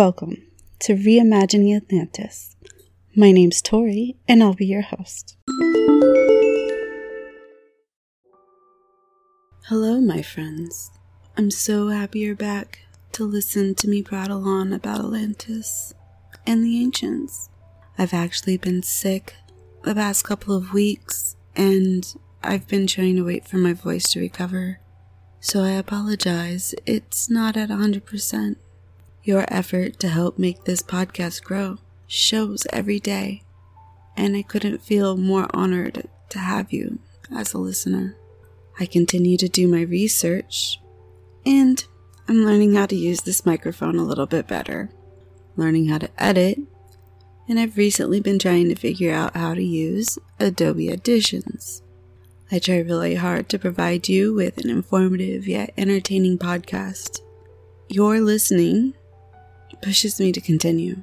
Welcome to Reimagining Atlantis. My name's Tori, and I'll be your host. Hello, my friends. I'm so happy you're back to listen to me prattle on about Atlantis and the ancients. I've actually been sick the past couple of weeks, and I've been trying to wait for my voice to recover. So I apologize, it's not at 100%. Your effort to help make this podcast grow shows every day, and I couldn't feel more honored to have you as a listener. I continue to do my research, and I'm learning how to use this microphone a little bit better, learning how to edit, and I've recently been trying to figure out how to use Adobe Auditions. I try really hard to provide you with an informative yet entertaining podcast. Your listening pushes me to continue.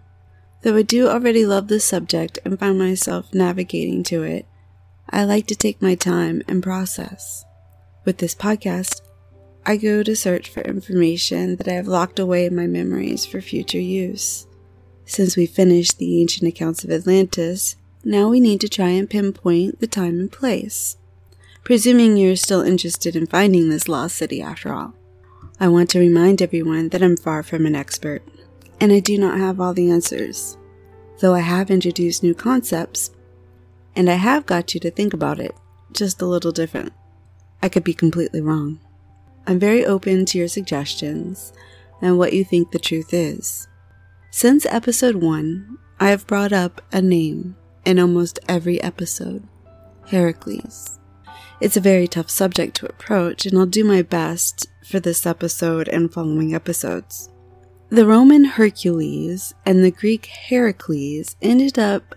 Though I do already love this subject and find myself navigating to it, I like to take my time and process. With this podcast, I go to search for information that I have locked away in my memories for future use. Since we finished the ancient accounts of Atlantis, now we need to try and pinpoint the time and place. Presuming you're still interested in finding this lost city after all. I want to remind everyone that I'm far from an expert and I do not have all the answers, though I have introduced new concepts, and I have got you to think about it just a little different. I could be completely wrong. I'm very open to your suggestions and what you think the truth is. Since episode 1, I have brought up a name in almost every episode Heracles. It's a very tough subject to approach, and I'll do my best for this episode and following episodes. The Roman Hercules and the Greek Heracles ended up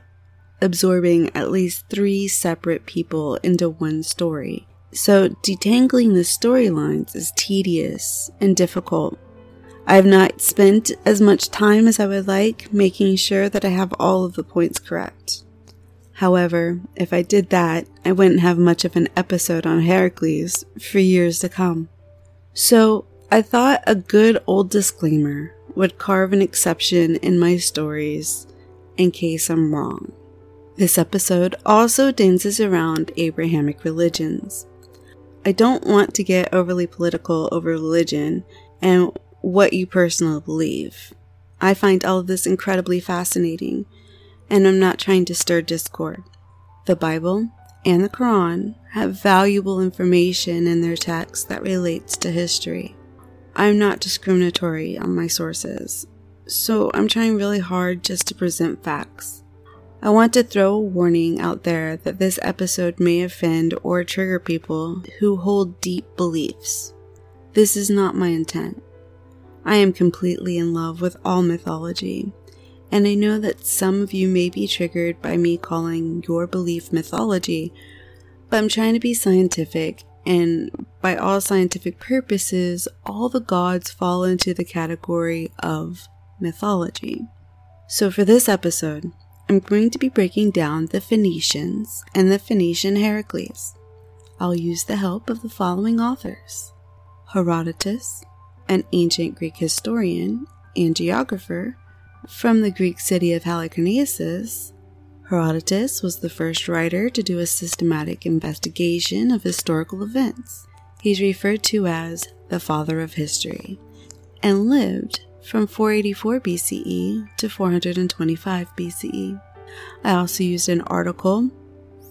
absorbing at least three separate people into one story. So detangling the storylines is tedious and difficult. I have not spent as much time as I would like making sure that I have all of the points correct. However, if I did that, I wouldn't have much of an episode on Heracles for years to come. So I thought a good old disclaimer would carve an exception in my stories in case I'm wrong. This episode also dances around Abrahamic religions. I don't want to get overly political over religion and what you personally believe. I find all of this incredibly fascinating, and I'm not trying to stir discord. The Bible and the Quran have valuable information in their text that relates to history. I'm not discriminatory on my sources, so I'm trying really hard just to present facts. I want to throw a warning out there that this episode may offend or trigger people who hold deep beliefs. This is not my intent. I am completely in love with all mythology, and I know that some of you may be triggered by me calling your belief mythology, but I'm trying to be scientific and by all scientific purposes, all the gods fall into the category of mythology. So, for this episode, I'm going to be breaking down the Phoenicians and the Phoenician Heracles. I'll use the help of the following authors Herodotus, an ancient Greek historian and geographer from the Greek city of Halicarnassus, Herodotus was the first writer to do a systematic investigation of historical events. He's referred to as the father of history and lived from 484 BCE to 425 BCE. I also used an article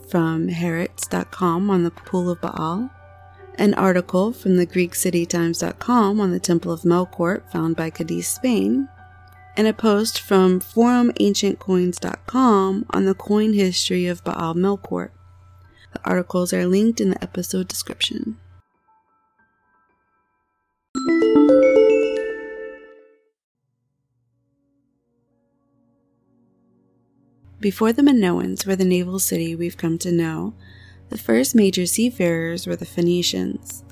from Haaretz.com on the Pool of Baal, an article from the GreekCityTimes.com on the Temple of Melkort found by Cadiz, Spain, and a post from forumancientcoins.com on the coin history of Baal Melkort. The articles are linked in the episode description. Before the Minoans were the naval city we've come to know, the first major seafarers were the Phoenicians.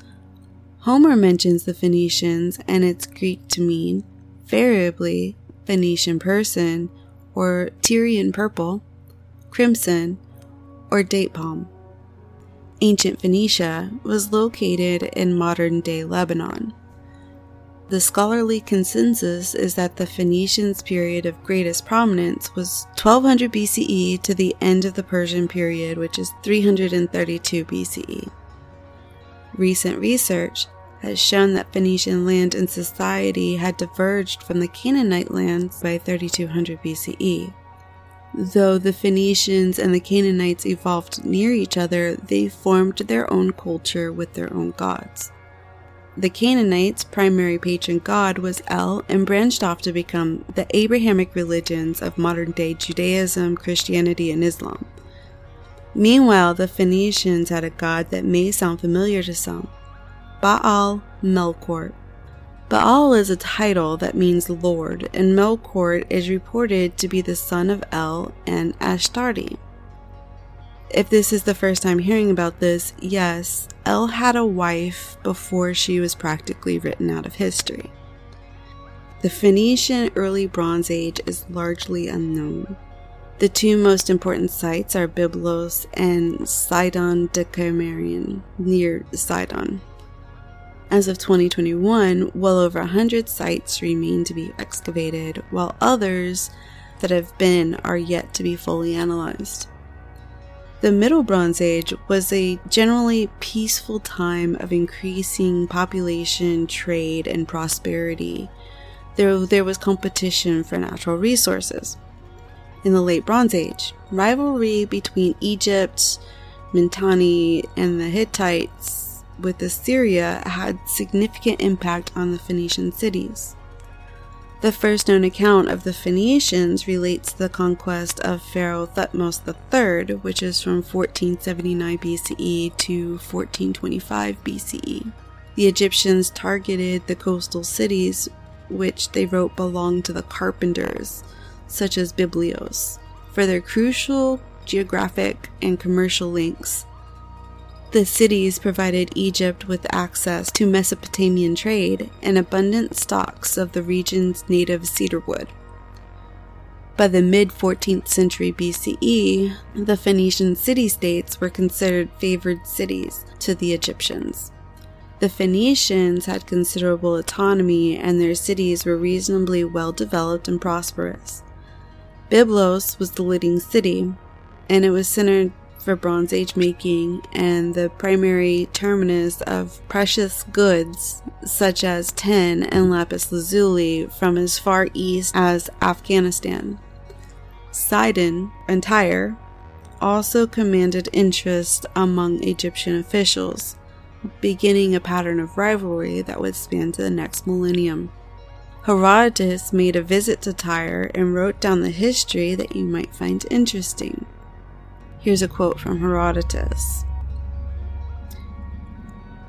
Homer mentions the Phoenicians and it's Greek to mean variably Phoenician person, or Tyrian purple, crimson, or date palm. Ancient Phoenicia was located in modern day Lebanon. The scholarly consensus is that the Phoenicians' period of greatest prominence was 1200 BCE to the end of the Persian period, which is 332 BCE. Recent research has shown that Phoenician land and society had diverged from the Canaanite lands by 3200 BCE. Though the Phoenicians and the Canaanites evolved near each other, they formed their own culture with their own gods. The Canaanites' primary patron god was El and branched off to become the Abrahamic religions of modern day Judaism, Christianity, and Islam. Meanwhile, the Phoenicians had a god that may sound familiar to some Baal Melkort. Baal is a title that means Lord, and Melkort is reported to be the son of El and Astarte. If this is the first time hearing about this, yes, El had a wife before she was practically written out of history. The Phoenician Early Bronze Age is largely unknown. The two most important sites are Byblos and Sidon Dakerman, near Sidon. As of 2021, well over 100 sites remain to be excavated, while others that have been are yet to be fully analyzed. The Middle Bronze Age was a generally peaceful time of increasing population, trade, and prosperity, though there was competition for natural resources. In the Late Bronze Age, rivalry between Egypt, Mitanni, and the Hittites with Assyria had significant impact on the Phoenician cities. The first known account of the Phoenicians relates to the conquest of Pharaoh Thutmose III, which is from 1479 BCE to 1425 BCE. The Egyptians targeted the coastal cities, which they wrote belonged to the carpenters, such as Byblos, for their crucial geographic and commercial links the cities provided Egypt with access to Mesopotamian trade and abundant stocks of the region's native cedar wood. By the mid 14th century BCE, the Phoenician city states were considered favored cities to the Egyptians. The Phoenicians had considerable autonomy and their cities were reasonably well developed and prosperous. Byblos was the leading city, and it was centered for Bronze Age making and the primary terminus of precious goods such as tin and lapis lazuli from as far east as Afghanistan. Sidon and Tyre also commanded interest among Egyptian officials, beginning a pattern of rivalry that would span to the next millennium. Herodotus made a visit to Tyre and wrote down the history that you might find interesting. Here's a quote from Herodotus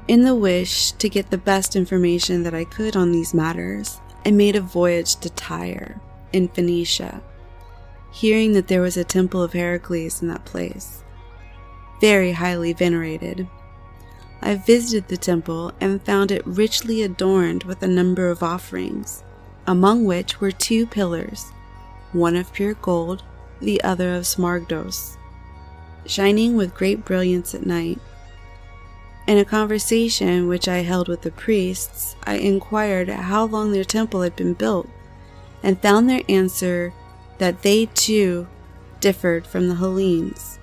In the wish to get the best information that I could on these matters, I made a voyage to Tyre, in Phoenicia, hearing that there was a temple of Heracles in that place, very highly venerated. I visited the temple and found it richly adorned with a number of offerings, among which were two pillars, one of pure gold, the other of smaragdos shining with great brilliance at night. In a conversation which I held with the priests, I inquired how long their temple had been built, and found their answer that they too differed from the Hellenes.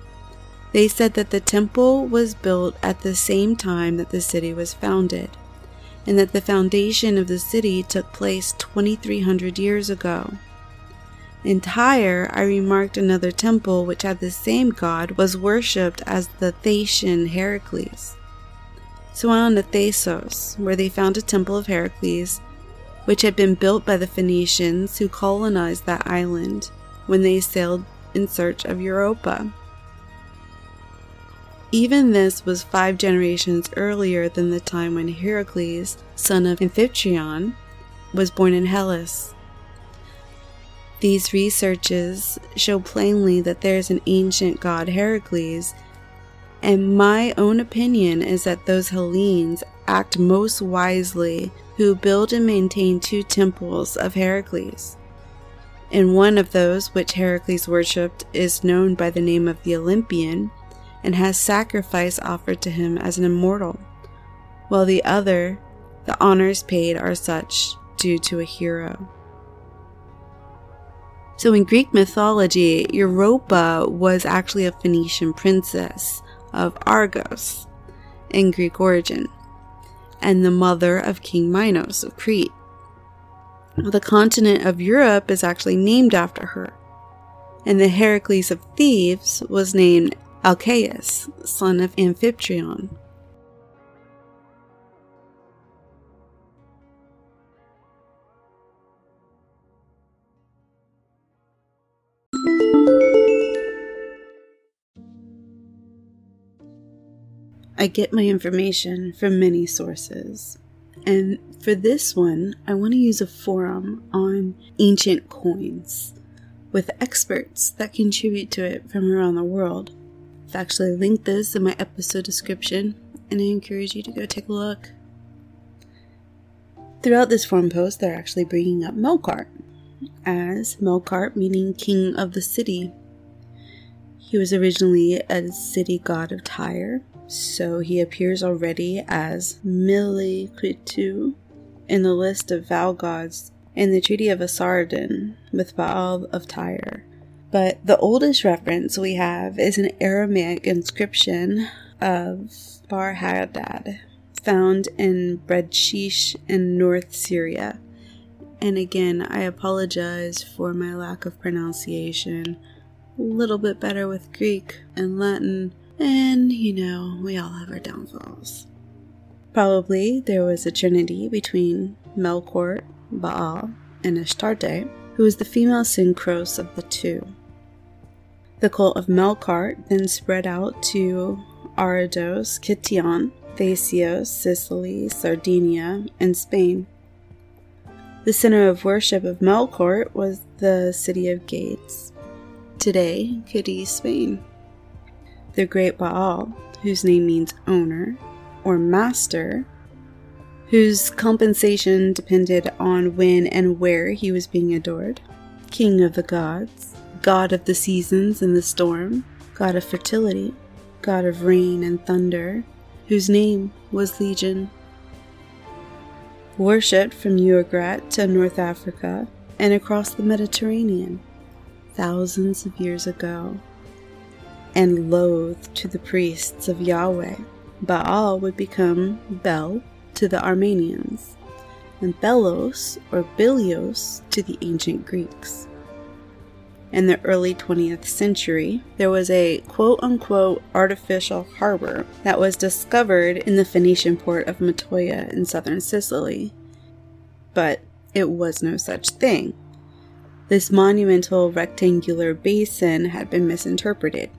They said that the temple was built at the same time that the city was founded, and that the foundation of the city took place 2300 years ago. In Tyre, I remarked another temple which had the same god was worshipped as the Thasian Heracles. So I went on to Thasos, where they found a temple of Heracles, which had been built by the Phoenicians who colonized that island when they sailed in search of Europa. Even this was five generations earlier than the time when Heracles, son of Amphitryon, was born in Hellas. These researches show plainly that there is an ancient god Heracles, and my own opinion is that those Hellenes act most wisely who build and maintain two temples of Heracles. And one of those which Heracles worshipped is known by the name of the Olympian and has sacrifice offered to him as an immortal, while the other, The honors paid are such due to a hero. So, in Greek mythology, Europa was actually a Phoenician princess of Argos in Greek origin, and the mother of King Minos of Crete. The continent of Europe is actually named after her, and the Heracles of Thebes was named Alcaeus, son of Amphitryon. I get my information from many sources. And for this one, I want to use a forum on ancient coins with experts that contribute to it from around the world. I've actually linked this in my episode description, and I encourage you to go take a look. Throughout this forum post, they're actually bringing up Melkart, as Melkart meaning king of the city. He was originally a city god of Tyre, so he appears already as Milikritu in the list of vow gods in the Treaty of Esarhaddon with Baal of Tyre. But the oldest reference we have is an Aramaic inscription of Bar Hadad found in Bredsheesh in North Syria. And again, I apologize for my lack of pronunciation. A little bit better with Greek and Latin and, you know, we all have our downfalls. Probably there was a trinity between Melkort, Baal, and Astarte, who was the female synchros of the two. The cult of Melkart then spread out to Arados, Kition, Thasios, Sicily, Sardinia, and Spain. The center of worship of Melkort was the city of Gades, today Cadiz, Spain the great Baal, whose name means owner or master, whose compensation depended on when and where he was being adored, king of the gods, god of the seasons and the storm, god of fertility, god of rain and thunder, whose name was Legion. Worshipped from Ugarit to North Africa and across the Mediterranean thousands of years ago and loathed to the priests of Yahweh. Baal would become Bel to the Armenians, and Belos or Bilios to the ancient Greeks. In the early 20th century, there was a quote unquote artificial harbor that was discovered in the Phoenician port of Motya in southern Sicily. But it was no such thing. This monumental rectangular basin had been misinterpreted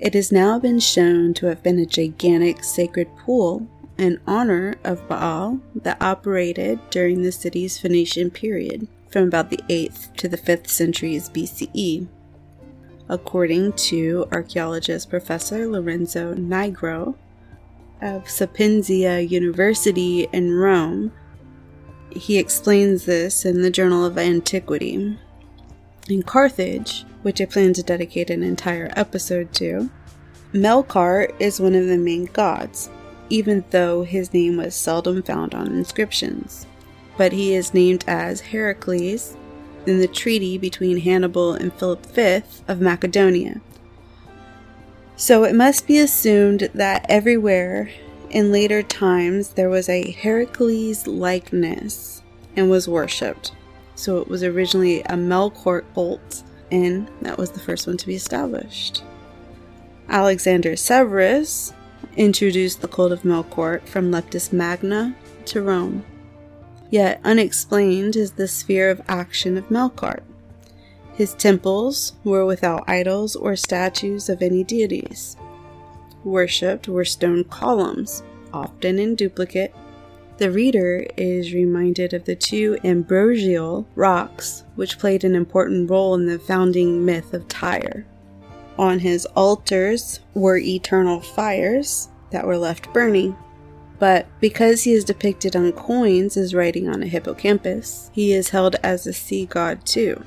it has now been shown to have been a gigantic sacred pool in honor of Baal that operated during the city's Phoenician period from about the 8th to the 5th centuries BCE. According to archaeologist Professor Lorenzo Nigro of Sapienza University in Rome, he explains this in the Journal of Antiquity. In Carthage, which I plan to dedicate an entire episode to, Melkart is one of the main gods, even though his name was seldom found on inscriptions. But he is named as Heracles in the treaty between Hannibal and Philip V of Macedonia. So it must be assumed that everywhere in later times there was a Heracles likeness and was worshipped. So it was originally a Melkart cult and that was the first one to be established. Alexander Severus introduced the cult of Melkort from Leptis Magna to Rome. Yet unexplained is the sphere of action of Melkart. His temples were without idols or statues of any deities. Worshipped were stone columns, often in duplicate, the reader is reminded of the two ambrosial rocks, which played an important role in the founding myth of Tyre. On his altars were eternal fires that were left burning. But because he is depicted on coins as riding on a hippocampus, he is held as a sea god too.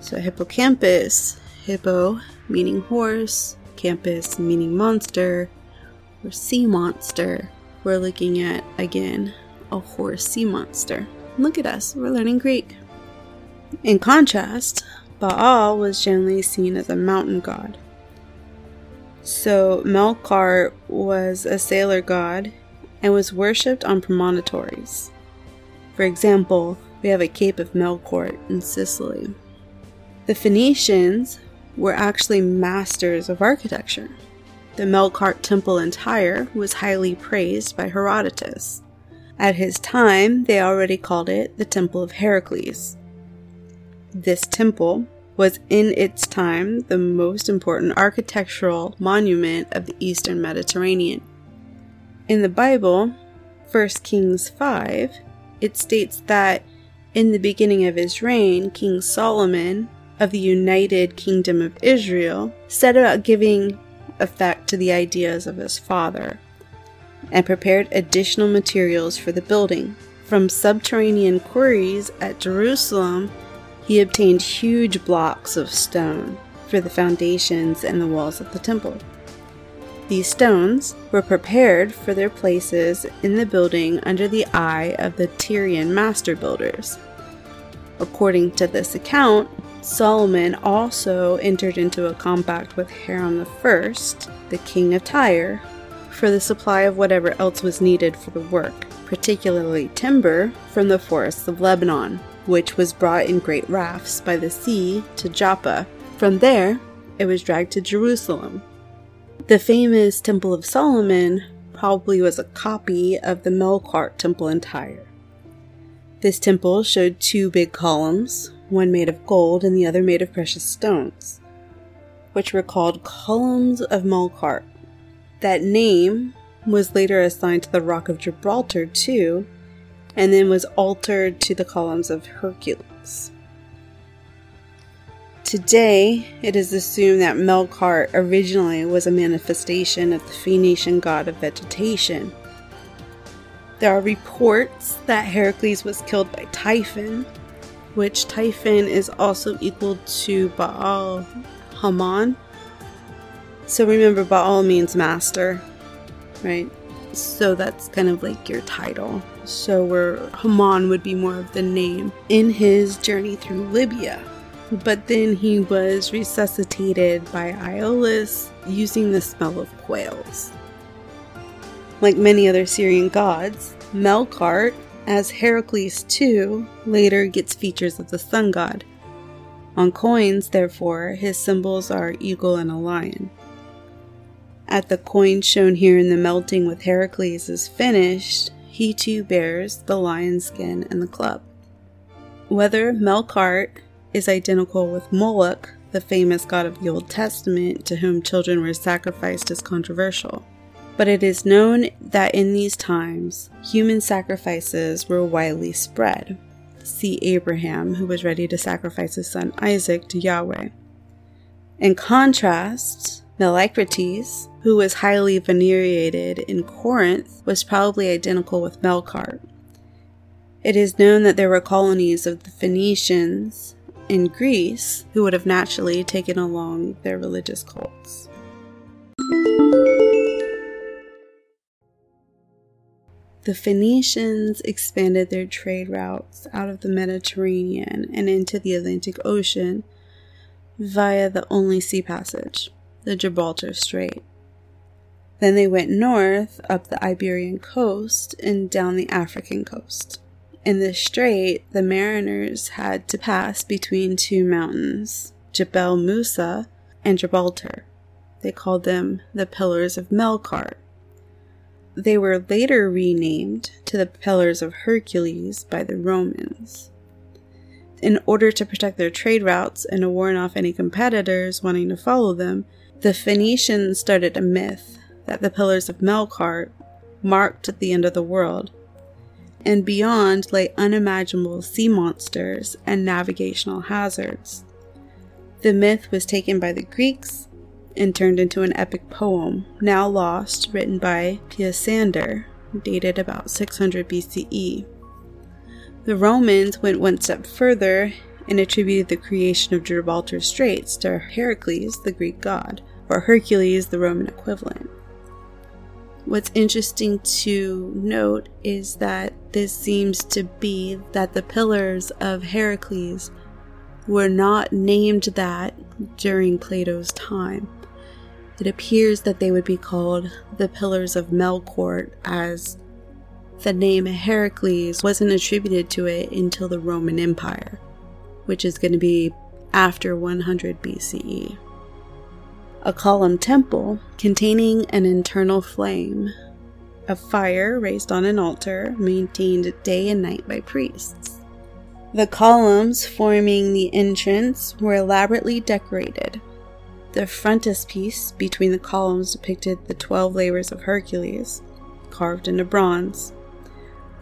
So, hippocampus, hippo meaning horse, campus meaning monster, or sea monster, we're looking at, again, a horse sea monster. Look at us, we're learning Greek. In contrast, Baal was generally seen as a mountain god. So Melkart was a sailor god and was worshipped on promontories. For example, we have a Cape of Melkart in Sicily. The Phoenicians were actually masters of architecture. The Melkart Temple in Tyre was highly praised by Herodotus. At his time, they already called it the Temple of Heracles. This temple was in its time the most important architectural monument of the Eastern Mediterranean. In the Bible, 1 Kings 5, it states that in the beginning of his reign, King Solomon of the United Kingdom of Israel set about giving effect to the ideas of his father and prepared additional materials for the building. From subterranean quarries at Jerusalem, he obtained huge blocks of stone for the foundations and the walls of the temple. These stones were prepared for their places in the building under the eye of the Tyrian master builders. According to this account, Solomon also entered into a compact with Hiram I, the king of Tyre, for the supply of whatever else was needed for the work, particularly timber from the forests of Lebanon, which was brought in great rafts by the sea to Joppa. From there, it was dragged to Jerusalem. The famous Temple of Solomon probably was a copy of the Melkart Temple in Tyre. This temple showed two big columns, one made of gold and the other made of precious stones, which were called columns of Melkart. That name was later assigned to the Rock of Gibraltar, too, and then was altered to the columns of Hercules. Today, it is assumed that Melkart originally was a manifestation of the Phoenician god of vegetation. There are reports that Heracles was killed by Typhon, which Typhon is also equal to Baal Haman. So remember, Baal means master, right? So that's kind of like your title. So where Haman would be more of the name in his journey through Libya. But then he was resuscitated by Iolaus using the smell of quails. Like many other Syrian gods, Melkart, as Heracles too, later gets features of the sun god. On coins, therefore, his symbols are eagle and a lion. At the coin shown here in the melting with Heracles is finished, he too bears the lion skin and the club. Whether Melkart is identical with Moloch, the famous god of the Old Testament to whom children were sacrificed, is controversial. But it is known that in these times, human sacrifices were widely spread. See Abraham, who was ready to sacrifice his son Isaac to Yahweh. In contrast, Melicertes, who was highly venerated in Corinth, was probably identical with Melkart. It is known that there were colonies of the Phoenicians in Greece who would have naturally taken along their religious cults. The Phoenicians expanded their trade routes out of the Mediterranean and into the Atlantic Ocean via the only sea passage the Gibraltar Strait. Then they went north up the Iberian coast and down the African coast. In the strait, the mariners had to pass between two mountains, Jebel Musa and Gibraltar. They called them the Pillars of Melkart. They were later renamed to the Pillars of Hercules by the Romans. In order to protect their trade routes and to warn off any competitors wanting to follow them, the Phoenicians started a myth that the Pillars of Melkart marked the end of the world, and beyond lay unimaginable sea monsters and navigational hazards. The myth was taken by the Greeks and turned into an epic poem, now lost, written by Pisander, dated about 600 BCE. The Romans went one step further and attributed the creation of Gibraltar Straits to Heracles, the Greek god or Hercules, the Roman equivalent. What's interesting to note is that this seems to be that the pillars of Heracles were not named that during Plato's time. It appears that they would be called the Pillars of Melkart, as the name Heracles wasn't attributed to it until the Roman Empire, which is going to be after 100 BCE. A column temple containing an internal flame, a fire raised on an altar maintained day and night by priests. The columns forming the entrance were elaborately decorated. The frontispiece between the columns depicted the twelve labors of Hercules, carved into bronze.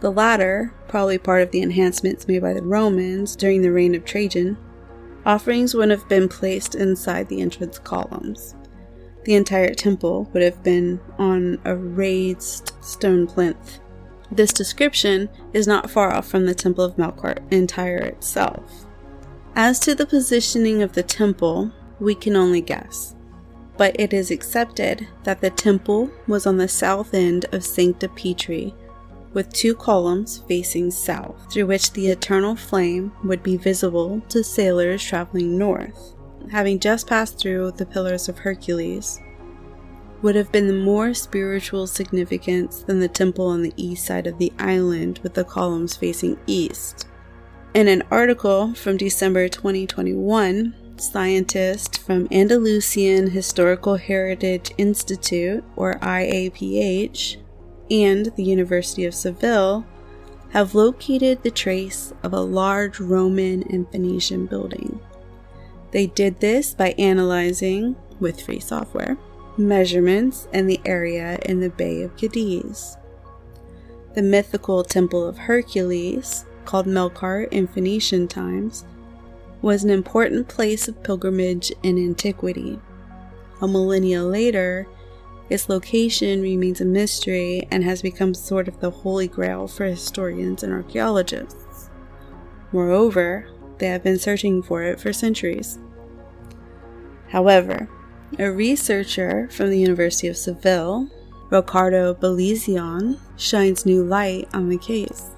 The latter, probably part of the enhancements made by the Romans during the reign of Trajan, offerings would have been placed inside the entrance columns. The entire temple would have been on a raised stone plinth. This description is not far off from the Temple of Melkart entire itself. As to the positioning of the temple, we can only guess, but it is accepted that the temple was on the south end of Sancti Petri, with two columns facing south, through which the eternal flame would be visible to sailors traveling north. Having just passed through the Pillars of Hercules, would have been the more spiritual significance than the temple on the east side of the island with the columns facing east. In an article from December 2021, scientists from Andalusian Historical Heritage Institute, or IAPH, and the University of Seville have located the trace of a large Roman and Phoenician building. They did this by analyzing, with free software, measurements and the area in the Bay of Cadiz. The mythical Temple of Hercules, called Melkart in Phoenician times, was an important place of pilgrimage in antiquity. A millennia later, its location remains a mystery and has become sort of the holy grail for historians and archaeologists. Moreover, they have been searching for it for centuries. However, a researcher from the University of Seville, Ricardo Belizón, shines new light on the case.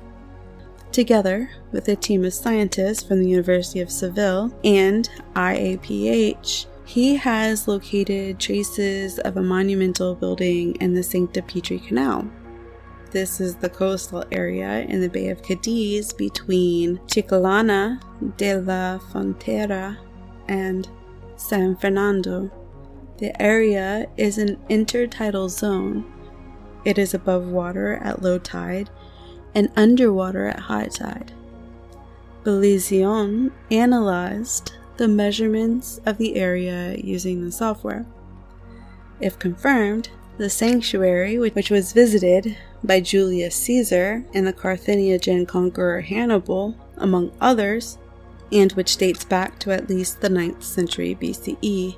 Together with a team of scientists from the University of Seville and IAPH, he has located traces of a monumental building in the Sancti Petri Canal. This is the coastal area in the Bay of Cadiz between Chiclana de la Frontera and San Fernando. The area is an intertidal zone. It is above water at low tide and underwater at high tide. Belizón analyzed the measurements of the area using the software. If confirmed, the sanctuary, which was visited by Julius Caesar and the Carthaginian conqueror Hannibal, among others, and which dates back to at least the 9th century BCE,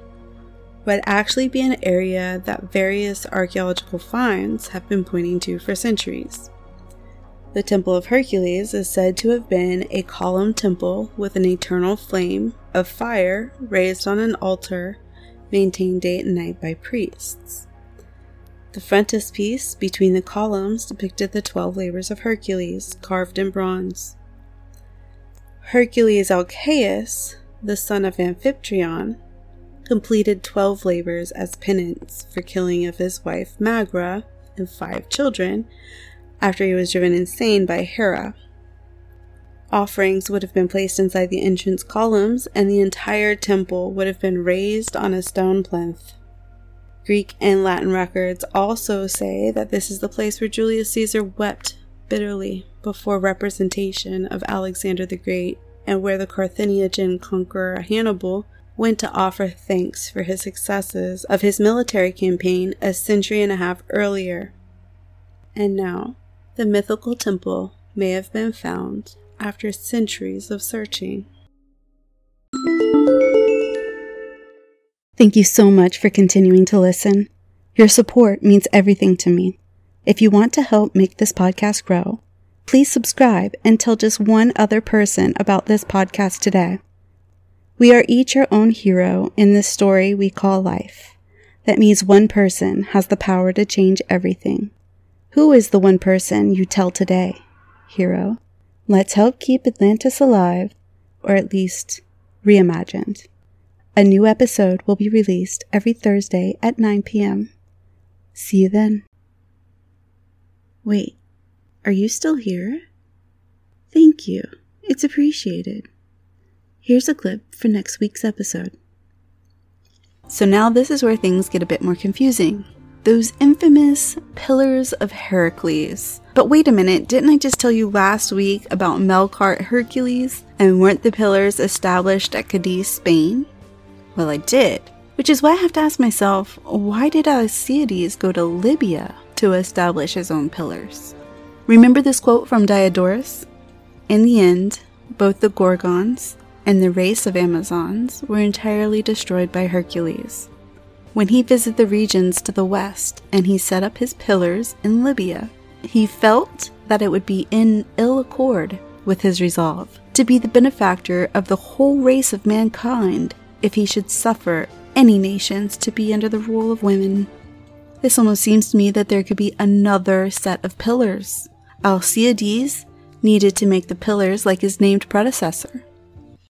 would actually be an area that various archaeological finds have been pointing to for centuries. The Temple of Hercules is said to have been a column temple with an eternal flame of fire raised on an altar maintained day and night by priests. The frontispiece between the columns depicted the twelve labors of Hercules, carved in bronze. Hercules Alcaeus, the son of Amphitryon, completed 12 labors as penance for killing of his wife Megara and five children after he was driven insane by Hera. Offerings would have been placed inside the entrance columns, and the entire temple would have been raised on a stone plinth. Greek and Latin records also say that this is the place where Julius Caesar wept bitterly before representation of Alexander the Great, and where the Carthaginian conqueror Hannibal went to offer thanks for his successes of his military campaign a century and a half earlier. And now, the mythical temple may have been found after centuries of searching. Thank you so much for continuing to listen. Your support means everything to me. If you want to help make this podcast grow, please subscribe and tell just one other person about this podcast today. We are each our own hero in this story we call life. That means one person has the power to change everything. Who is the one person you tell today, hero? Let's help keep Atlantis alive, or at least reimagined. A new episode will be released every Thursday at 9 p.m. See you then. Wait, are you still here? Thank you. It's appreciated. Here's a clip for next week's episode. So now this is where things get a bit more confusing. Those infamous Pillars of Heracles. But wait a minute, didn't I just tell you last week about Melkart Hercules? And weren't the pillars established at Cadiz, Spain? Well, I did. Which is why I have to ask myself, why did Alcides go to Libya to establish his own pillars? Remember this quote from Diodorus? In the end, both the Gorgons and the race of Amazons were entirely destroyed by Hercules. When he visited the regions to the west and he set up his pillars in Libya, he felt that it would be in ill accord with his resolve to be the benefactor of the whole race of mankind if he should suffer any nations to be under the rule of women. This almost seems to me that there could be another set of pillars. Alcides needed to make the pillars like his named predecessor,